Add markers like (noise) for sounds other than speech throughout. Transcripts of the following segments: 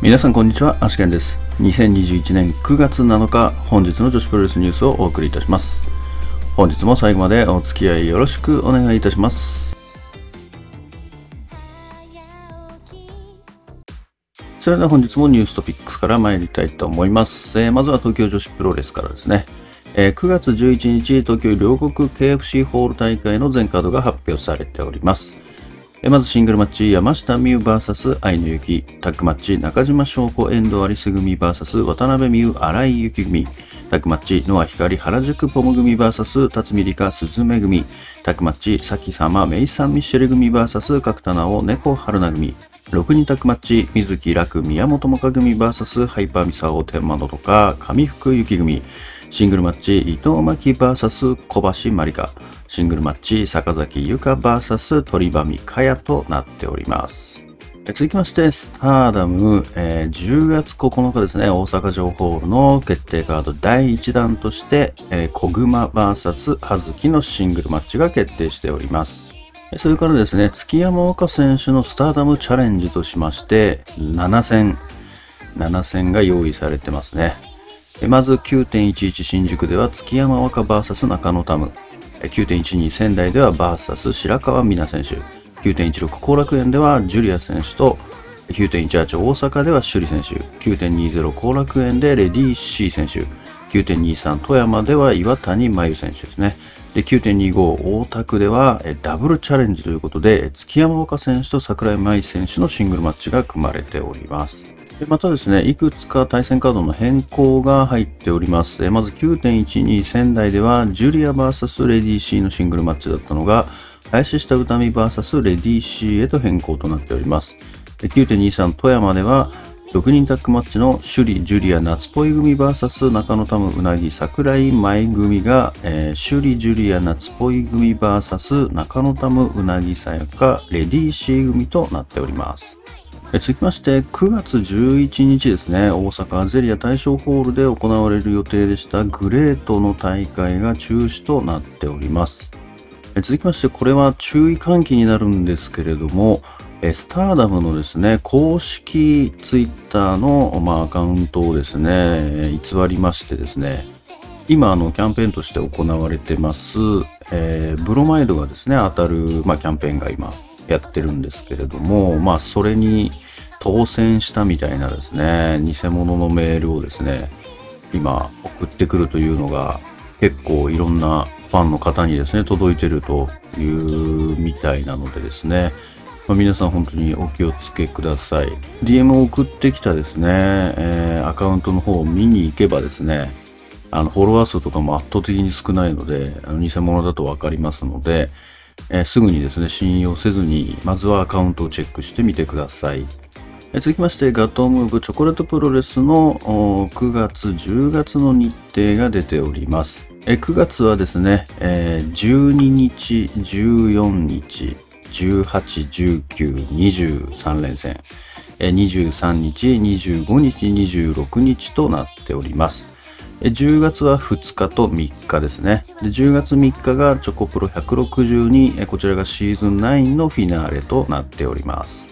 皆さんこんにちは、アシケンです。2021年9月7日、本日の女子プロレスニュースをお送りいたします。本日も最後までお付き合いよろしくお願いいたします。それでは本日もニューストピックスから参りたいと思います。えーまずは東京女子プロレスからですね。えー9月11日、東京両国 KFC ホール大会の全カードが発表されております。まずシングルマッチ、山下美夢 VS 愛のゆき。タッグマッチ、中島翔子、遠藤有栖組 VS 渡辺美優、荒井由紀組。タッグマッチ、ノア光、原宿ポム組 VS 辰巳梨花、鈴芽組。タッグマッチ、咲様、メイサンミッシェル組 VS 角田直、猫春菜組。6人タッグマッチ、水木楽、宮本もか組 VS ハイパーミサオ、天満のとか、上福幸組。シングルマッチ、伊藤真希 VS 小橋まりか。シングルマッチ、坂崎優香 VS 鳥羽美香也となっております。続きまして、スターダム、えー10月9日ですね、大阪城ホールの決定カード第1弾として、えー小熊 VS 葉月のシングルマッチが決定しております。それからですね、月山岡選手のスターダムチャレンジとしまして、7戦、7戦が用意されてますね。まず9.11新宿では月山若 VS 中野タム。9.12仙台では VS 白川美奈選手。9.16後楽園ではジュリア選手と9.18大阪では首里選手。9.20後楽園でレディー C 選手。9.23富山では岩谷真由選手ですね。で、9.25大田区ではダブルチャレンジということで、え月山岡選手と桜井舞選手のシングルマッチが組まれております。またですね、いくつか対戦カードの変更が入っております。まず9.12仙台では、ジュリア VS レディー C のシングルマッチだったのが、林下歌美 VS レディー C へと変更となっております。9.23富山では、6人タッグマッチの首里、ジュリア、夏ぽい組 VS 中野タム、うなぎ、桜井舞組が、えー首里、ジュリア、夏ぽい組 VS 中野タム、うなぎさやか、レディー C 組となっております。続きまして、9月11日ですね、大阪アゼリア大正ホールで行われる予定でしたグレートの大会が中止となっております。続きまして、これは注意喚起になるんですけれども、スターダムのですね、公式ツイッターの、まあ、アカウントをですね、偽りましてですね、今、の、キャンペーンとして行われてます、えーブロマイドがですね、当たる、まあ、キャンペーンが今やってるんですけれども、まあ、それに当選したみたいなですね、偽物のメールをですね、今送ってくるというのが結構いろんなファンの方にですね、届いてるというみたいなのでですね、まあ、皆さん本当にお気をつけください。DM を送ってきたですね、えーアカウントの方を見に行けばですね、あの、フォロワー数とかも圧倒的に少ないので、あの偽物だとわかりますので、えーすぐにですね、信用せずに、まずはアカウントをチェックしてみてください。えー続きまして、ガトームーブチョコレートプロレスの9月、10月の日程が出ております。えー9月はですね、えー12日、14日、18、19、23連戦、えー23日、25日、26日となっております。10月は2日と3日ですね。で10月3日がチョコプロ162、こちらがシーズン9のフィナーレとなっております。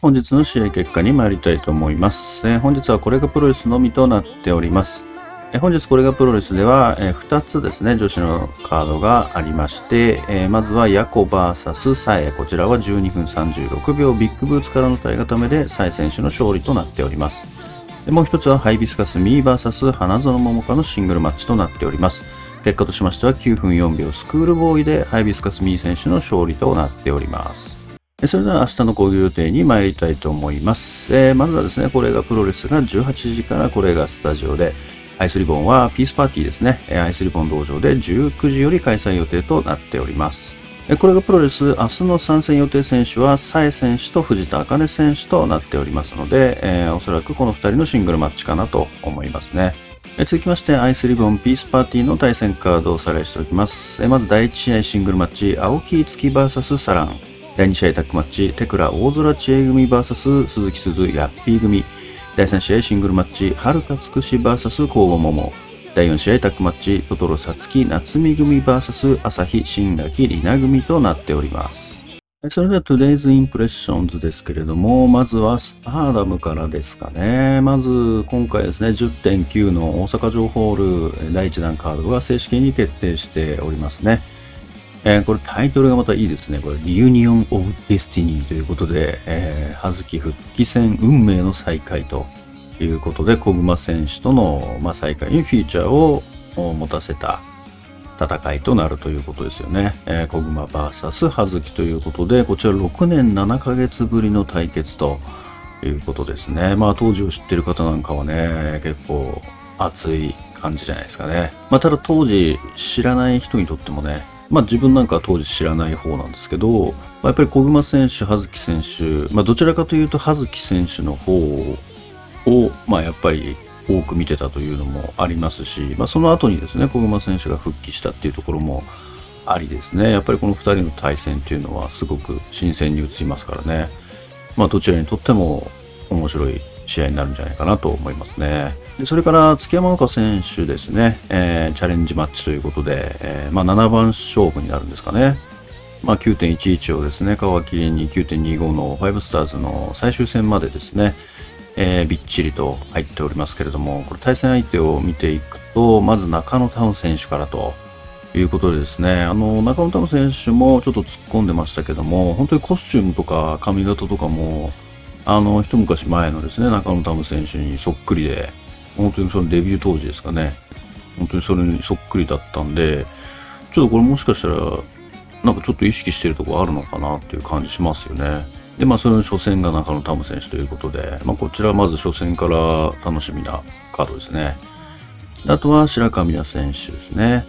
本日の試合結果に参りたいと思います。えー本日はこれがプロレスのみとなっております。えー本日これがプロレスでは、え2つですね、女子のカードがありまして、えーまずはヤコ VS サエ。こちらは12分36秒ビッグブーツからの体固めでサエ選手の勝利となっております。もう一つはハイビスカスミー VS 花園桃香のシングルマッチとなっております。結果としましては9分4秒スクールボーイでハイビスカスミー選手の勝利となっております。それでは明日の講義予定に参りたいと思います。えーまずはですね、これがプロレスが18時からこれがスタジオで、アイスリボンはピースパーティーですね。アイスリボン道場で19時より開催予定となっております。これがプロレス、明日の参戦予定選手は、サエ選手と藤田茜選手となっておりますので、えーおそらくこの2人のシングルマッチかなと思いますね。え続きまして、アイスリボンピースパーティーの対戦カードをおさらいしておきます。えまず第1試合シングルマッチ、青木月 VS サラン。第2試合タッグマッチ、テクラ大空知恵組 VS 鈴木鈴ヤッピー組。第3試合シングルマッチ、はるかつくし VS 交互桃。第4試合タッグマッチ、トトロさつき夏美組 VS 朝日新垣里奈組となっております。それでは Today's Impressions ですけれども、まずはスターダムからですかね。まず今回ですね、10.9の大阪城ホール第1弾カードが正式に決定しておりますね。えー、これタイトルがまたいいですね。これ、 Reunion of Destiny ということで、えー、葉月復帰戦運命の再会ということで、小熊選手との、まあ、再会にフィーチャーを持たせた戦いとなるということですよね。えー、小熊 VS 葉月ということで、こちら6年7ヶ月ぶりの対決ということですね。まあ当時を知ってる方なんかはね、結構熱い感じじゃないですかね。まあただ当時知らない人にとってもね、まあ自分なんかは当時知らない方なんですけど、やっぱり小熊選手、葉月選手、まあどちらかというと葉月選手の方を、まあやっぱり多く見てたというのもありますし、まあ、その後にですね、小熊選手が復帰したっていうところもありですね、やっぱりこの2人の対戦っていうのはすごく新鮮に映りますからね、まあ、どちらにとっても面白い試合になるんじゃないかなと思いますね。でそれから月山岡選手ですね、えー、チャレンジマッチということで、えー、まあ、7番勝負になるんですかね。まあ、9.11をですね、皮切りに9.25の5スターズの最終戦までですね、えー、びっちりと入っておりますけれども、これ対戦相手を見ていくと、まず中野タウン選手からということでですね、あの、中野タウン選手もちょっと突っ込んでましたけども、本当にコスチュームとか髪型とかも、あの、一昔前のですね、中野タウン選手にそっくりで、本当にそのデビュー当時ですかね、本当にそれにそっくりだったんで、ちょっとこれもしかしたら、なんかちょっと意識してるとこあるのかなっていう感じしますよね。で、まあ、それの初戦が中野タム選手ということで、まあ、こちらはまず初戦から楽しみなカードですね。あとは白川未奈選手ですね。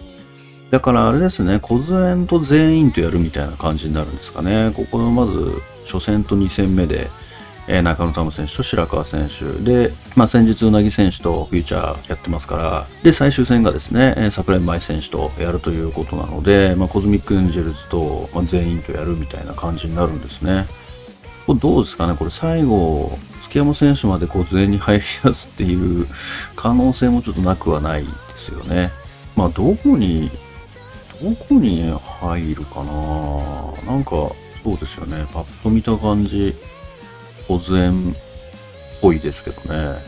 だからあれですね、コズエンと全員とやるみたいな感じになるんですかね。ここのまず初戦と2戦目で、えー、中野タム選手と白川選手で、まあ、先日うなぎ選手とフューチャーやってますから、で、最終戦がですね、えー、桜井まい選手とやるということなので、まあ、コズミックエンジェルズと、ま、全員とやるみたいな感じになるんですね。これどうですかね？これ最後、月山選手までこう前に入り出すっていう可能性もちょっとなくはないですよね。まあ、どこに、どこに入るかな？なんか、そうですよね。パッと見た感じ、保全っぽいですけどね。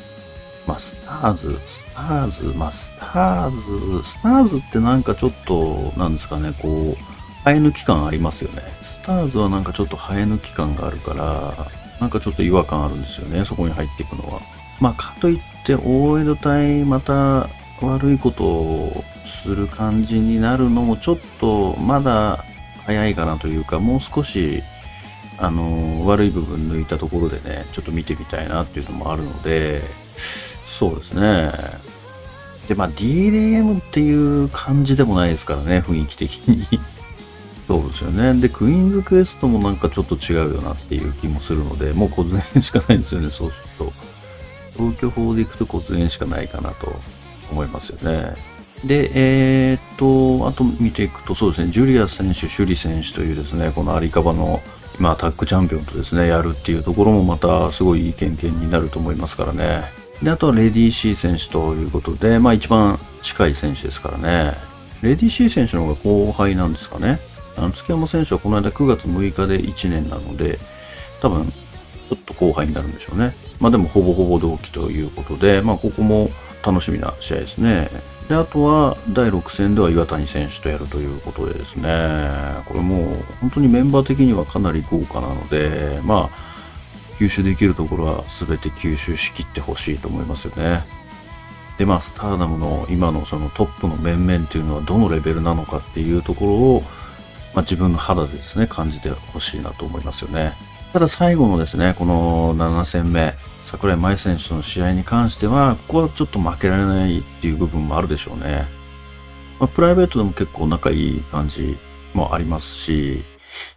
まあ、スターズ、スターズ、まあ、スターズ、スターズってなんかちょっと、なんですかね、こう、生え抜き感ありますよね。スターズはなんかちょっと生え抜き感があるから、なんかちょっと違和感あるんですよね、そこに入っていくのは。まあ、かといって、大江戸隊また悪いことをする感じになるのもちょっとまだ早いかなというか、もう少し、あの、悪い部分抜いたところでね、ちょっと見てみたいなっていうのもあるので、そうですね。で、まあ DDM っていう感じでもないですからね、雰囲気的にそうですよね。で、クイーンズクエストもなんかちょっと違うよなっていう気もするので、もう小銭しかないんですよね、そうすると。東京法で行くと小銭しかないかなと思いますよね。で、えー、っと、あと見ていくと、そうですね、ジュリア選手、シュリ選手というですね、このアリカバの、まあ、タッグチャンピオンとですね、やるっていうところもまたすごいいい経験になると思いますからね。で、あとはレディー・シー選手ということで、まあ一番近い選手ですからね。レディー・シー選手の方が後輩なんですかね。あの月山選手はこの間9月6日で1年なので、多分、ちょっと後輩になるんでしょうね。まあでもほぼほぼ同期ということで、まあここも楽しみな試合ですね。で、あとは第6戦では岩谷選手とやるということでですね、これもう本当にメンバー的にはかなり豪華なので、まあ、吸収できるところは全て吸収しきってほしいと思いますよね。で、まあ、スターダムの今のそのトップの面々っていうのはどのレベルなのかっていうところを、まあ、自分の肌でですね、感じてほしいなと思いますよね。ただ最後のですね、この7戦目、桜井舞選手との試合に関しては、ここはちょっと負けられないっていう部分もあるでしょうね。まあ、プライベートでも結構仲いい感じもありますし、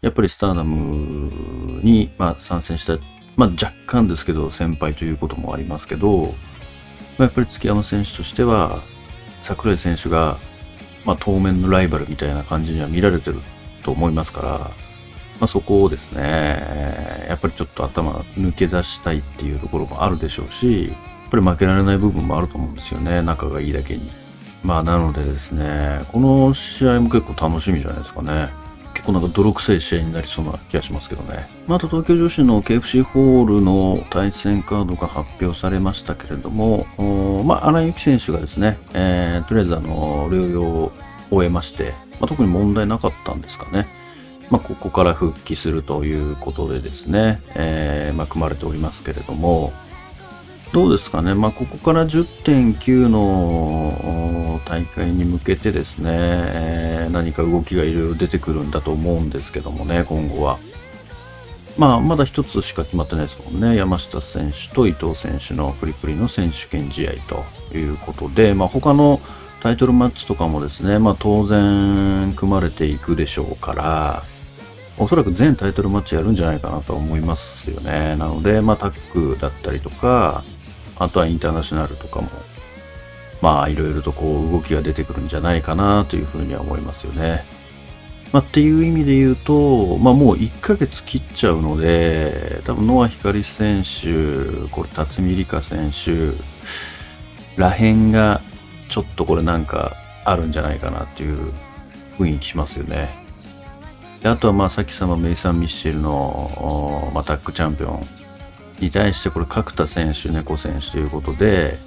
やっぱりスターダムに、ま、参戦した、まあ、若干ですけど先輩ということもありますけど、まあ、やっぱり月山選手としては、桜井選手が、ま、当面のライバルみたいな感じには見られてると思いますから、まあ、そこをですね、やっぱりちょっと頭抜け出したいっていうところもあるでしょうし、やっぱり負けられない部分もあると思うんですよね、仲がいいだけに。まあなのでですね、この試合も結構楽しみじゃないですかね。結構なんか泥臭い試合になりそうな気がしますけどね。また東京女子の KFC ホールの対戦カードが発表されましたけれども、まあ、荒井由紀選手がですね、えー、とりあえずあの、療養を終えまして、まあ、特に問題なかったんですかね。まあ、ここから復帰するということでですね、えー、まあ、組まれておりますけれども、どうですかね、まあ、ここから10.9の大会に向けてですね、えー、何か動きがいろいろ出てくるんだと思うんですけどもね、今後は。まあ、まだ一つしか決まってないですもんね。山下選手と伊藤選手のプリプリの選手権試合ということで、まあ、他のタイトルマッチとかもですね、まあ、当然組まれていくでしょうから、おそらく全タイトルマッチやるんじゃないかなと思いますよね。なので、まあ、タッグだったりとか、あとはインターナショナルとかも、まあいろいろとこう動きが出てくるんじゃないかなというふうには思いますよね。まあ、っていう意味で言うと、まあもう1ヶ月切っちゃうので、多分ノア光選手、これ辰巳梨花選手、らへんがちょっとこれなんかあるんじゃないかなっていう雰囲気しますよね。であとはまあさっきさのメイサン・ミッシェルの、まあ、タッグチャンピオンに対してこれ角田選手、猫選手ということで、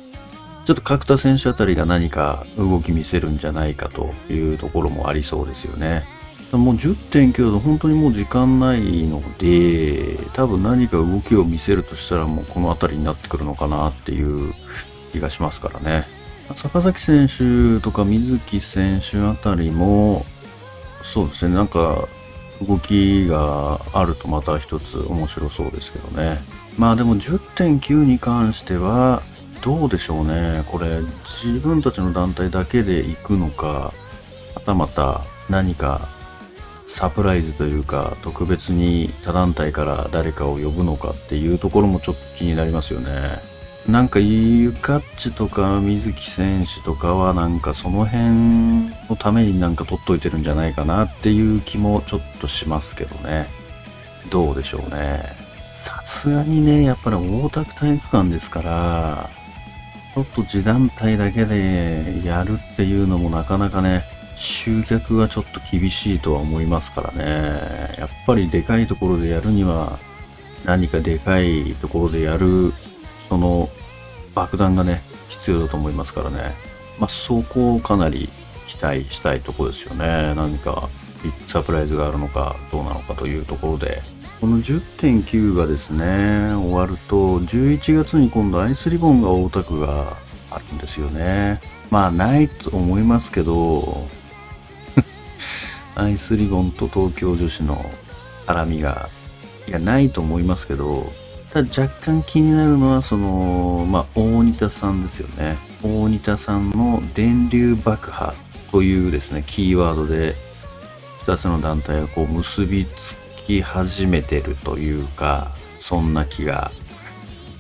ちょっと角田選手あたりが何か動き見せるんじゃないかというところもありそうですよね。もう10.9度本当にもう時間ないので、多分何か動きを見せるとしたらもうこの辺りになってくるのかなっていう気がしますからね。坂崎選手とか水木選手あたりも、そうですね、なんか動きがあるとまた一つ面白そうですけどね。まあでも10.9に関しては、どうでしょうね。これ、自分たちの団体だけで行くのか、はたまた何かサプライズというか、特別に他団体から誰かを呼ぶのかっていうところもちょっと気になりますよね。なんかゆかっちとか水木選手とかはなんかその辺のためになんか取っといてるんじゃないかなっていう気もちょっとしますけどね。どうでしょうね。さすがにね、やっぱり大田区体育館ですから、ちょっと自団体だけでやるっていうのもなかなかね、集客はちょっと厳しいとは思いますからね。やっぱりでかいところでやるには、何かでかいところでやる、その爆弾がね、必要だと思いますからね。まあ、そこをかなり期待したいとこですよね。何かビッグサプライズがあるのかどうなのかというところで。この10.9がですね、終わると、11月に今度アイスリボンが大田区があるんですよね。まあ、ないと思いますけど、(laughs) アイスリボンと東京女子の絡みが、いや、ないと思いますけど、ただ若干気になるのは、その、まあ、大仁田さんですよね。大仁田さんの電流爆破というですね、キーワードで、2つの団体がこう結びつき始めてるというか、そんな気が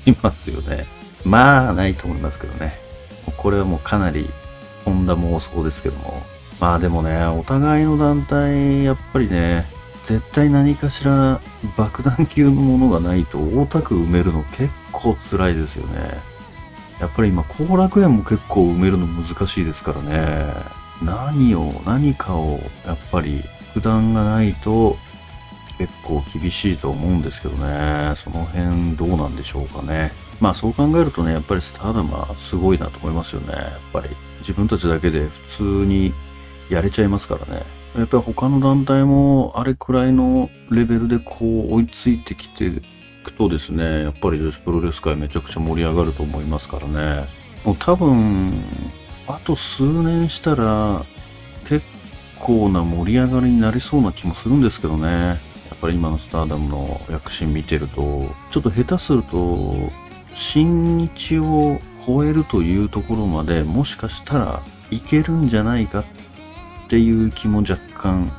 しますよね。まあ、ないと思いますけどね。これはもうかなり本田妄想ですけども。まあでもね、お互いの団体、やっぱりね、絶対何かしら爆弾級のものがないと大田区埋めるの結構辛いですよね。やっぱり今、後楽園も結構埋めるの難しいですからね。何を、何かを、やっぱり、普段がないと、結構厳しいと思うんですけどね。その辺どうなんでしょうかね。まあそう考えるとね、やっぱりスターダムはすごいなと思いますよね。やっぱり自分たちだけで普通にやれちゃいますからね。やっぱり他の団体もあれくらいのレベルでこう追いついてきていくとですね、やっぱり女子プロレス界めちゃくちゃ盛り上がると思いますからね。もう多分、あと数年したら結構な盛り上がりになりそうな気もするんですけどねやっ。ぱり今のスターダムの躍進見てると、ちょっと下手すると、新日を超えるというところまでもしかしたらいけるんじゃないかっていう気も若干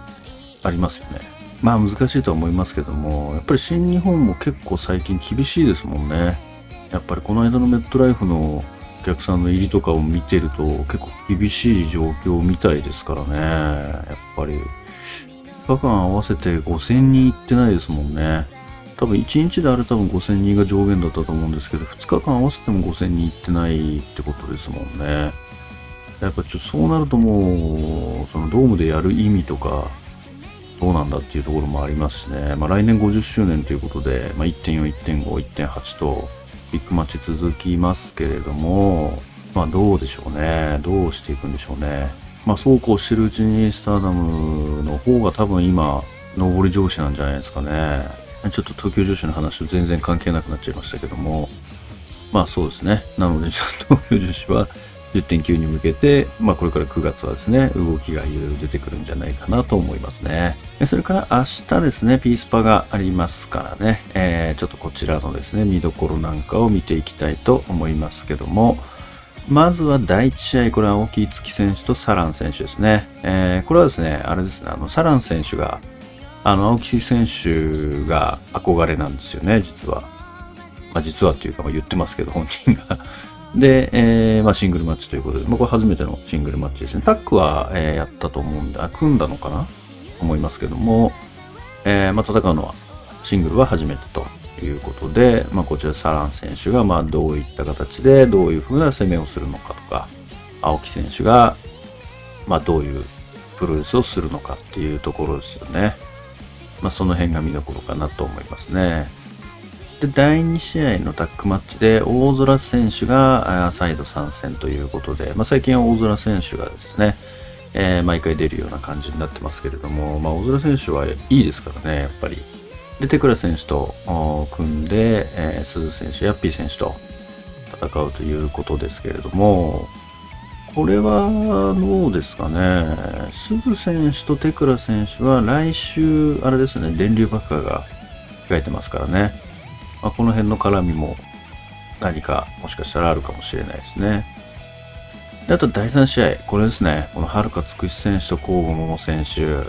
ありますよね。まあ難しいとは思いますけども、やっぱり新日本も結構最近厳しいですもんね。やっぱりこの間のメットライフのお客さんの入りとかを見てると結構厳しい状況みたいですからね。やっぱり2日間合わせて5000人行ってないですもんね。多分1日であれ多分5000人が上限だったと思うんですけど、2日間合わせても5000人行ってないってことですもんね。やっぱちょそうなるともう、そのドームでやる意味とか、どうなんだっていうところもありますしね、まあ、来年50周年ということで、まあ、1.4、1.5、1.8とビッグマッチ続きますけれども、まあどうでしょうね。どうしていくんでしょうね。まあそうこうしてるうちにスターダムの方が多分今、上り上司なんじゃないですかね。ちょっと東京女子の話と全然関係なくなっちゃいましたけども、まあそうですね。なのでちょっと、東京女子は10.9に向けて、まあこれから9月はですね、動きがいろいろ出てくるんじゃないかなと思いますね。それから明日ですね、ピースパがありますからね、えー、ちょっとこちらのですね、見どころなんかを見ていきたいと思いますけども、まずは第1試合、これは大きい月選手とサラン選手ですね。えー、これはですね、あれですね、あの、サラン選手が、あの、青木選手が憧れなんですよね、実は。まあ、実はっていうか、ま、言ってますけど、本人がで、えー、まあ、シングルマッチということで、まあ、これ初めてのシングルマッチですね。タックは、えー、やったと思うんだ、組んだのかな？思いますけども、えー、まあ、戦うのは、シングルは初めてということで、まあ、こちらサラン選手が、ま、どういった形で、どういうふうな攻めをするのかとか、青木選手が、ま、どういうプロレスをするのかっていうところですよね。ま、その辺が見どころかなと思いますね。で、第2試合のタックマッチで、大空選手が再度参戦ということで、まあ、最近は大空選手がですね、えー、毎回出るような感じになってますけれども、まあ、大空選手はいいですからね、やっぱり。で、テクラ選手と組んで、えー、鈴選手、ヤッピー選手と戦うということですけれども、これはどうですかね。鈴選手とテクラ選手は来週、あれですね、電流爆破が控えてますからね。まあ、この辺の絡みも何かもしかしたらあるかもしれないですね。であと第3試合、これですね。このはるかつくし選手と甲賀桃選手。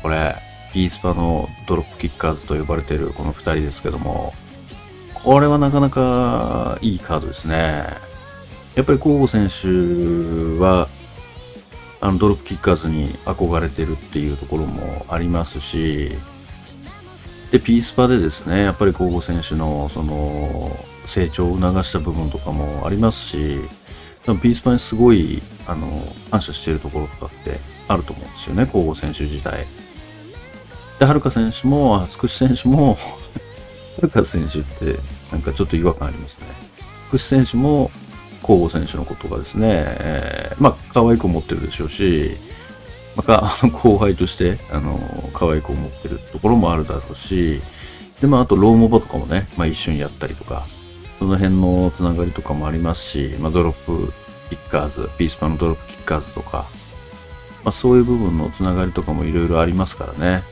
これ、ピースパのドロップキッカーズと呼ばれているこの2人ですけども、これはなかなかいいカードですね。やっぱり甲賀選手は、あのドロップキッカーズに憧れてるっていうところもありますし、で、ピースパでですね、やっぱり高校選手の、その、成長を促した部分とかもありますし、でもピースパにすごい、あの、感謝しているところとかってあると思うんですよね、高校選手自体。で、はるか選手も、つくし選手もはるか選手ってなんかちょっと違和感ありますね。つくし選手も、高校選手のことがですね、えー、まあ、可愛く思ってるでしょうし、また、後輩として、あの、可愛く思ってるところもあるだろうし、で、まあ、あと、ローモバとかもね、まあ、一緒にやったりとか、その辺のつながりとかもありますし、まあ、ドロップキッカーズ、ピースパのドロップキッカーズとか、まあ、そういう部分のつながりとかもいろいろありますからね。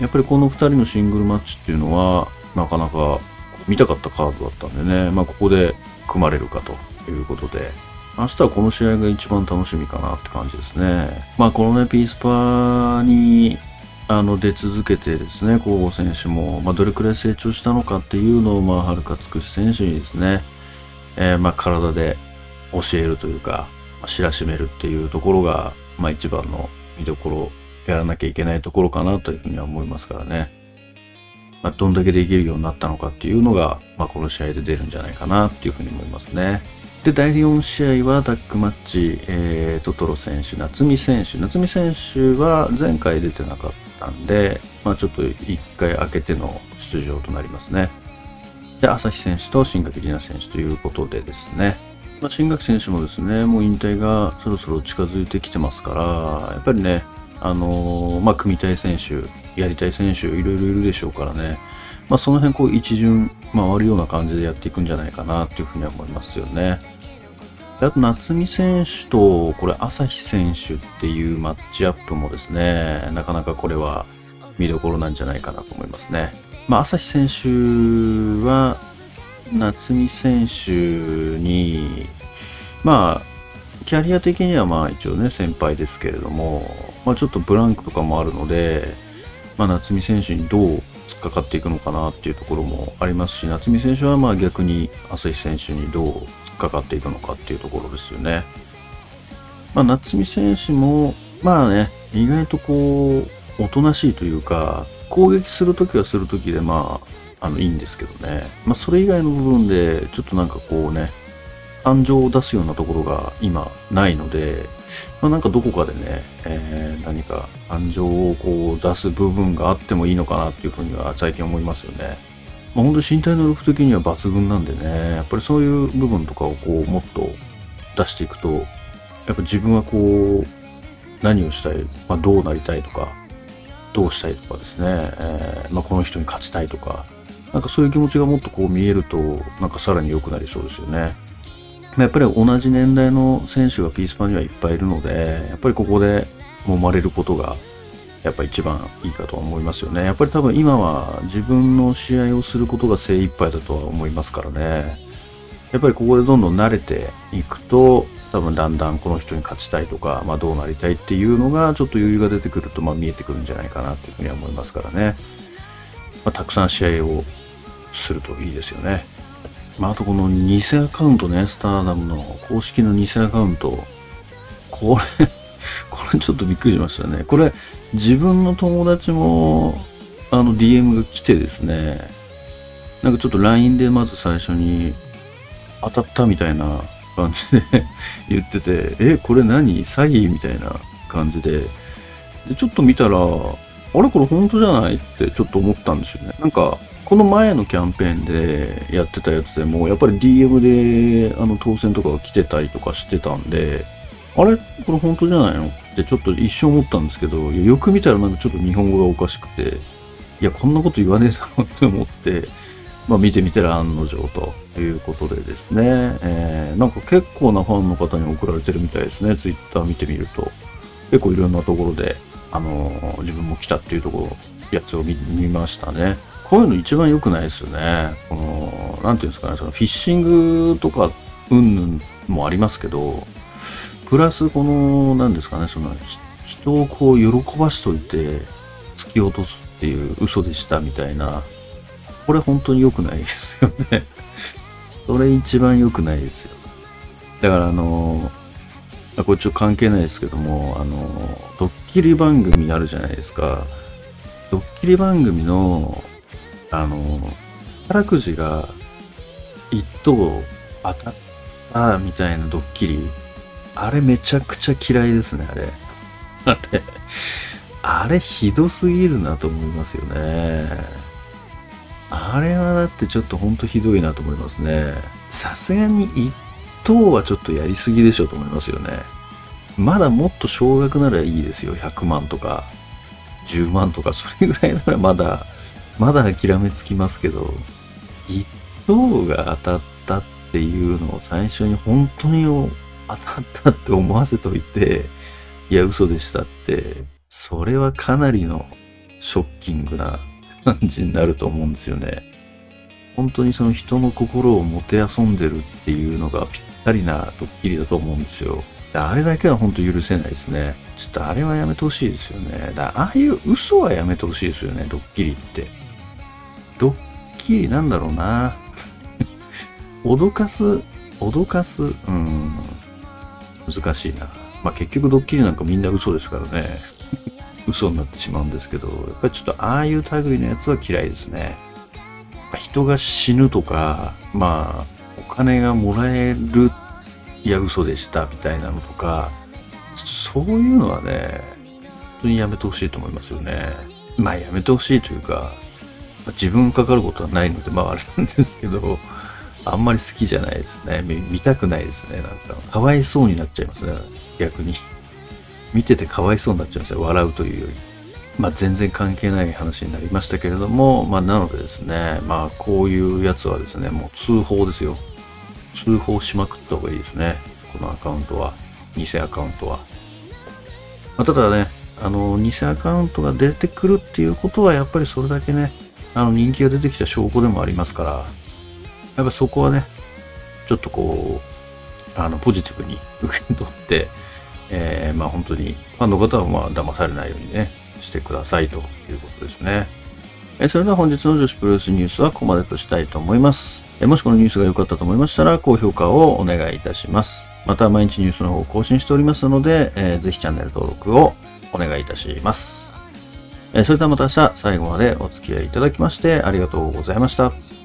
やっぱりこの二人のシングルマッチっていうのは、なかなか見たかったカードだったんでね、まあ、ここで組まれるかということで、明日はこの試合が一番楽しみかなって感じですね。まあこのね、ピースパーにあの出続けてですね、候補選手も、まあ、どれくらい成長したのかっていうのを、まあ、はるかつくし選手にですね、えー、まあ体で教えるというか、知らしめるっていうところが、まあ一番の見どころ、やらなきゃいけないところかなというふうには思いますからね。まあ、どんだけできるようになったのかっていうのが、まあ、この試合で出るんじゃないかなっていうふうに思いますね。で、第4試合はタッグマッチ、えー、トトロ選手、夏美選手。夏美選手は前回出てなかったんで、まあちょっと一回開けての出場となりますね。で、朝日選手と新垣里奈選手ということでですね。まあ、新垣選手もですね、もう引退がそろそろ近づいてきてますから、やっぱりね、あのー、まあ、組みたい選手、やりたい選手、いろいろいるでしょうからね。まあ、その辺こう一巡回るような感じでやっていくんじゃないかなっていうふうには思いますよね。あと、夏見選手と、これ、朝日選手っていうマッチアップもですね、なかなかこれは見どころなんじゃないかなと思いますね。まあ、朝日選手は、夏見選手に、まあ、キャリア的にはまあ一応ね、先輩ですけれども、まあちょっとブランクとかもあるので、まあ夏見選手にどうかかっていくのかなっていうところもありますし、夏見選手はまあ逆に朝日選手にどうかかっていくのかっていうところですよね。まあ、夏見選手も、まあね、意外とこう、おとなしいというか、攻撃するときはするときで、まあ、あの、いいんですけどね。まあ、それ以外の部分で、ちょっとなんかこうね、感情を出すようなところが今ないので、まあ、なんかどこかでね、えー、何か感情をこう出す部分があってもいいのかなっていうふうには最近思いますよね。まあ、本当に身体能力的には抜群なんでね、やっぱりそういう部分とかをこうもっと出していくと、やっぱ自分はこう何をしたい、まあ、どうなりたいとか、どうしたいとかですね、えー、まあ、この人に勝ちたいとか、なんかそういう気持ちがもっとこう見えると、なんかさらに良くなりそうですよね。やっぱり同じ年代の選手がピースパンにはいっぱいいるので、やっぱりここで揉まれることが、やっぱ一番いいかと思いますよね。やっぱり多分今は自分の試合をすることが精一杯だとは思いますからね。やっぱりここでどんどん慣れていくと、多分だんだんこの人に勝ちたいとか、まあどうなりたいっていうのがちょっと余裕が出てくると、まあ見えてくるんじゃないかなっていうふうには思いますからね。まあ、たくさん試合をするといいですよね。まあ、あとこの偽アカウントね、スターダムの公式の偽アカウント。これ (laughs) これちょっとびっくりしましたね。これ、自分の友達も、あの、DM が来てですね、なんかちょっと LINE でまず最初に、当たったみたいな感じで (laughs) 言ってて、え、これ何？詐欺？みたいな感じで、で、ちょっと見たら、あれ？これ本当じゃない？ってちょっと思ったんですよね。なんか、この前のキャンペーンでやってたやつでも、やっぱり DM であの当選とかが来てたりとかしてたんで、あれ？これ本当じゃないの？ってちょっと一瞬思ったんですけど、よく見たらなんかちょっと日本語がおかしくて、いや、こんなこと言わねえだろって思って、まあ見てみたら案の定ということでですね、えー、なんか結構なファンの方に送られてるみたいですね、ツイッター見てみると。結構いろんなところで、あのー、自分も来たっていうところ、やつを見ましたね。こういうの一番良くないですよね。この、なんていうんですかね、そのフィッシングとか、うんぬんもありますけど、プラスこの、なんですかね、その、人をこう喜ばしといて突き落とすっていう嘘でしたみたいな、これ本当に良くないですよね。(laughs) それ一番良くないですよ。だからあの、これちょっと関係ないですけども、あの、ドッキリ番組あるじゃないですか。ドッキリ番組のあの、宝くじが一等当たったみたいなドッキリ、あれめちゃくちゃ嫌いですね、あれ。(laughs) あれ、あれひどすぎるなと思いますよね。あれはだってちょっとほんとひどいなと思いますね。さすがに一等はちょっとやりすぎでしょうと思いますよね。まだもっと少額ならいいですよ。100万とか、10万とか、それぐらいならまだまだ諦めつきますけど、一等が当たったっていうのを最初に本当に当たったって思わせといて、いや、嘘でしたって、それはかなりのショッキングな感じになると思うんですよね。本当にその人の心をもてあそんでるっていうのがぴったりなドッキリだと思うんですよ。あれだけは本当許せないですね。ちょっとあれはやめてほしいですよね。だああいう嘘はやめてほしいですよね、ドッキリって。ドッキリなんだろうな。脅かす、脅かす、うん、難しいな。まあ結局ドッキリなんかみんな嘘ですからね。嘘になってしまうんですけど、やっぱりちょっとああいう類のやつは嫌いですね。人が死ぬとか、まあ、お金がもらえる、いや嘘でしたみたいなのとか、そういうのはね、本当にやめてほしいと思いますよね。まあやめてほしいというか、自分かかることはないので、まああれなんですけど、あんまり好きじゃないですね。見たくないですね。なんか、かわいそうになっちゃいますね。逆に。見ててかわいそうになっちゃいますね。笑うというより。まあ全然関係ない話になりましたけれども、まあなのでですね、まあこういうやつはですね、もう通報ですよ。通報しまくった方がいいですね。このアカウントは。偽アカウントは。まあ、ただね、あの、偽アカウントが出てくるっていうことは、やっぱりそれだけね、あの人気が出てきた証拠でもありますから、やっぱそこはね、ちょっとこう、あの、ポジティブに (laughs) 受け取って、えー、まあ本当にファンの方はまあ騙されないようにね、してくださいということですね。えそれでは本日の女子プロレスニュースはここまでとしたいと思います。えもしこのニュースが良かったと思いましたら、高評価をお願いいたします。また毎日ニュースの方を更新しておりますので、えー、ぜひチャンネル登録をお願いいたします。えそれではまた明日最後までお付き合いいただきましてありがとうございました。